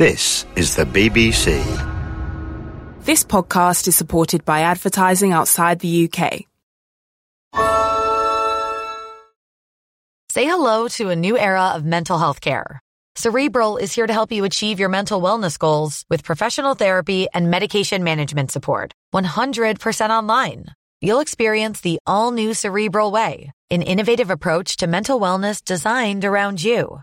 This is the BBC. This podcast is supported by advertising outside the UK. Say hello to a new era of mental health care. Cerebral is here to help you achieve your mental wellness goals with professional therapy and medication management support. 100% online. You'll experience the all new Cerebral Way, an innovative approach to mental wellness designed around you.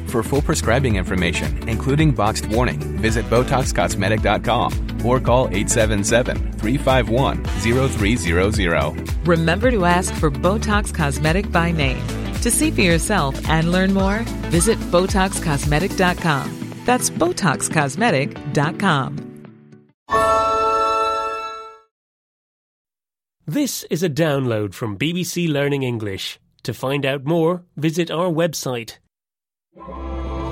For full prescribing information, including boxed warning, visit BotoxCosmetic.com or call 877-351-0300. Remember to ask for Botox Cosmetic by name. To see for yourself and learn more, visit BotoxCosmetic.com. That's BotoxCosmetic.com. This is a download from BBC Learning English. To find out more, visit our website.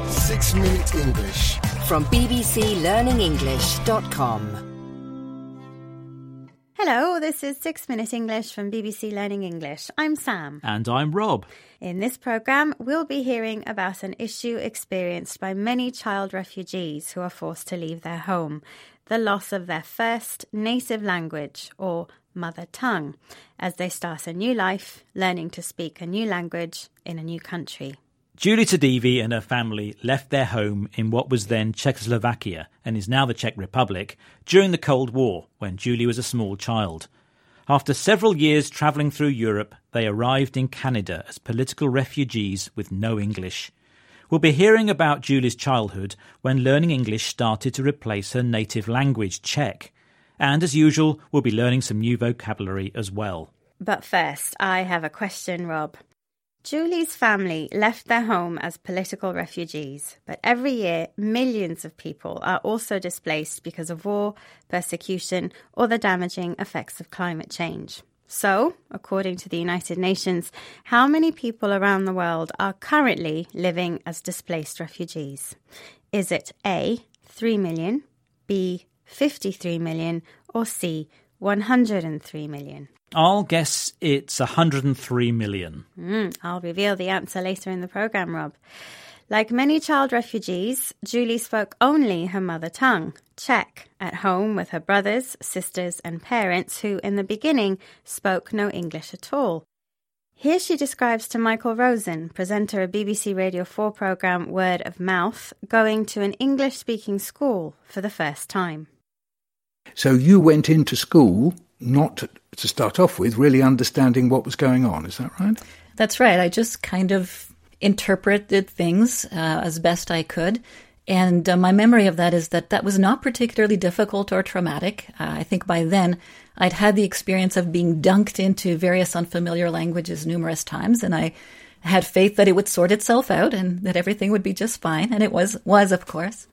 Six Minute English. from bbclearningenglish.com. Hello, this is Six Minute English from BBC Learning English. I'm Sam. And I'm Rob. In this programme, we'll be hearing about an issue experienced by many child refugees who are forced to leave their home the loss of their first native language or mother tongue as they start a new life, learning to speak a new language in a new country. Julie Sedivy and her family left their home in what was then Czechoslovakia and is now the Czech Republic during the Cold War when Julie was a small child. After several years travelling through Europe, they arrived in Canada as political refugees with no English. We'll be hearing about Julie's childhood when learning English started to replace her native language, Czech. And as usual, we'll be learning some new vocabulary as well. But first, I have a question, Rob. Julie's family left their home as political refugees, but every year millions of people are also displaced because of war, persecution, or the damaging effects of climate change. So, according to the United Nations, how many people around the world are currently living as displaced refugees? Is it A, 3 million, B, 53 million, or C, 103 million? I'll guess it's 103 million. Mm, I'll reveal the answer later in the programme, Rob. Like many child refugees, Julie spoke only her mother tongue, Czech, at home with her brothers, sisters, and parents who, in the beginning, spoke no English at all. Here she describes to Michael Rosen, presenter of BBC Radio 4 programme Word of Mouth, going to an English speaking school for the first time. So you went into school not to, start off with really understanding what was going on, is that right? That's right. I just kind of interpreted things uh, as best I could. And uh, my memory of that is that that was not particularly difficult or traumatic. Uh, I think by then I'd had the experience of being dunked into various unfamiliar languages numerous times, and I had faith that it would sort itself out and that everything would be just fine. And it was, was of course.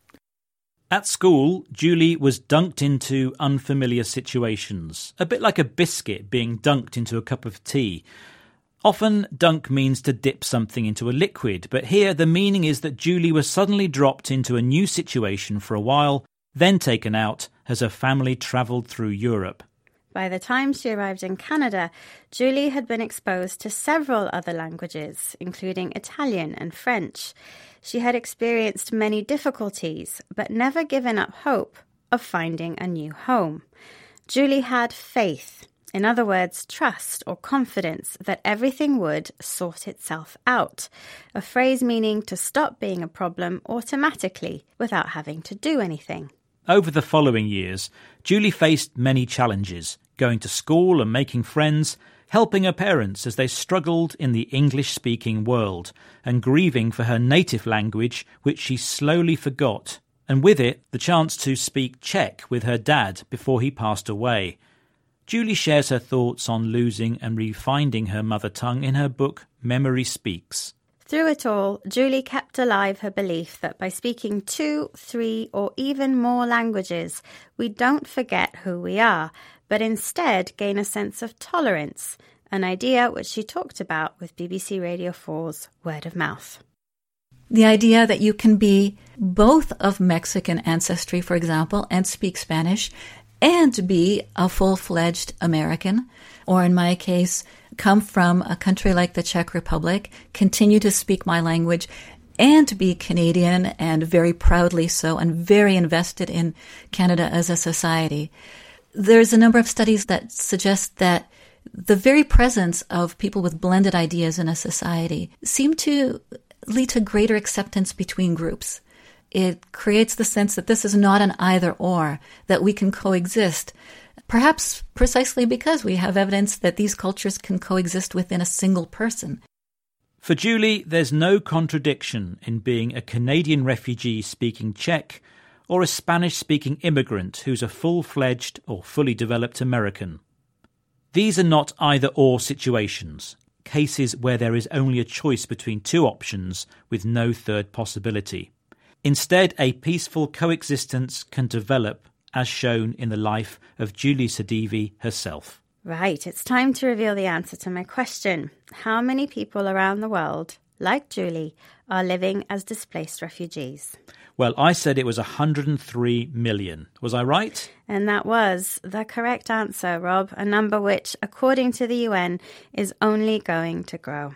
At school, Julie was dunked into unfamiliar situations, a bit like a biscuit being dunked into a cup of tea. Often, dunk means to dip something into a liquid, but here the meaning is that Julie was suddenly dropped into a new situation for a while, then taken out as her family travelled through Europe. By the time she arrived in Canada, Julie had been exposed to several other languages, including Italian and French. She had experienced many difficulties, but never given up hope of finding a new home. Julie had faith, in other words, trust or confidence that everything would sort itself out, a phrase meaning to stop being a problem automatically without having to do anything. Over the following years, Julie faced many challenges going to school and making friends, helping her parents as they struggled in the English speaking world and grieving for her native language, which she slowly forgot, and with it, the chance to speak Czech with her dad before he passed away. Julie shares her thoughts on losing and refinding her mother tongue in her book Memory Speaks. Through it all, Julie kept alive her belief that by speaking two, three, or even more languages, we don't forget who we are, but instead gain a sense of tolerance, an idea which she talked about with BBC Radio 4's Word of Mouth. The idea that you can be both of Mexican ancestry, for example, and speak Spanish, and be a full fledged American, or in my case, come from a country like the Czech Republic, continue to speak my language, and be Canadian and very proudly so, and very invested in Canada as a society. There's a number of studies that suggest that the very presence of people with blended ideas in a society seem to lead to greater acceptance between groups. It creates the sense that this is not an either or, that we can coexist. Perhaps precisely because we have evidence that these cultures can coexist within a single person. For Julie, there's no contradiction in being a Canadian refugee speaking Czech or a Spanish speaking immigrant who's a full fledged or fully developed American. These are not either or situations, cases where there is only a choice between two options with no third possibility. Instead, a peaceful coexistence can develop as shown in the life of Julie Sedivy herself. Right, it's time to reveal the answer to my question. How many people around the world, like Julie, are living as displaced refugees? Well, I said it was 103 million. Was I right? And that was the correct answer, Rob, a number which, according to the UN, is only going to grow.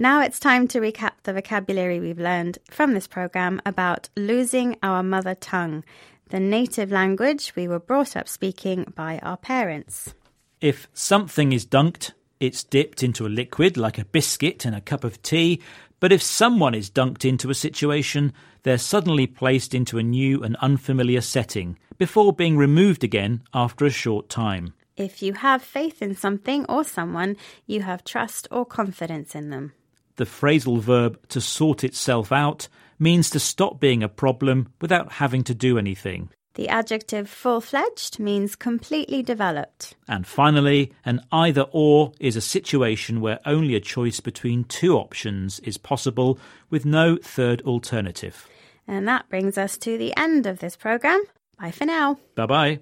Now it's time to recap the vocabulary we've learned from this programme about losing our mother tongue the native language we were brought up speaking by our parents. If something is dunked, it's dipped into a liquid like a biscuit in a cup of tea, but if someone is dunked into a situation, they're suddenly placed into a new and unfamiliar setting before being removed again after a short time. If you have faith in something or someone, you have trust or confidence in them. The phrasal verb to sort itself out means to stop being a problem without having to do anything. The adjective full fledged means completely developed. And finally, an either or is a situation where only a choice between two options is possible with no third alternative. And that brings us to the end of this programme. Bye for now. Bye bye.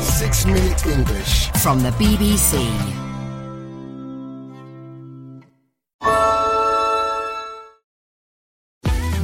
Six Minute English from the BBC.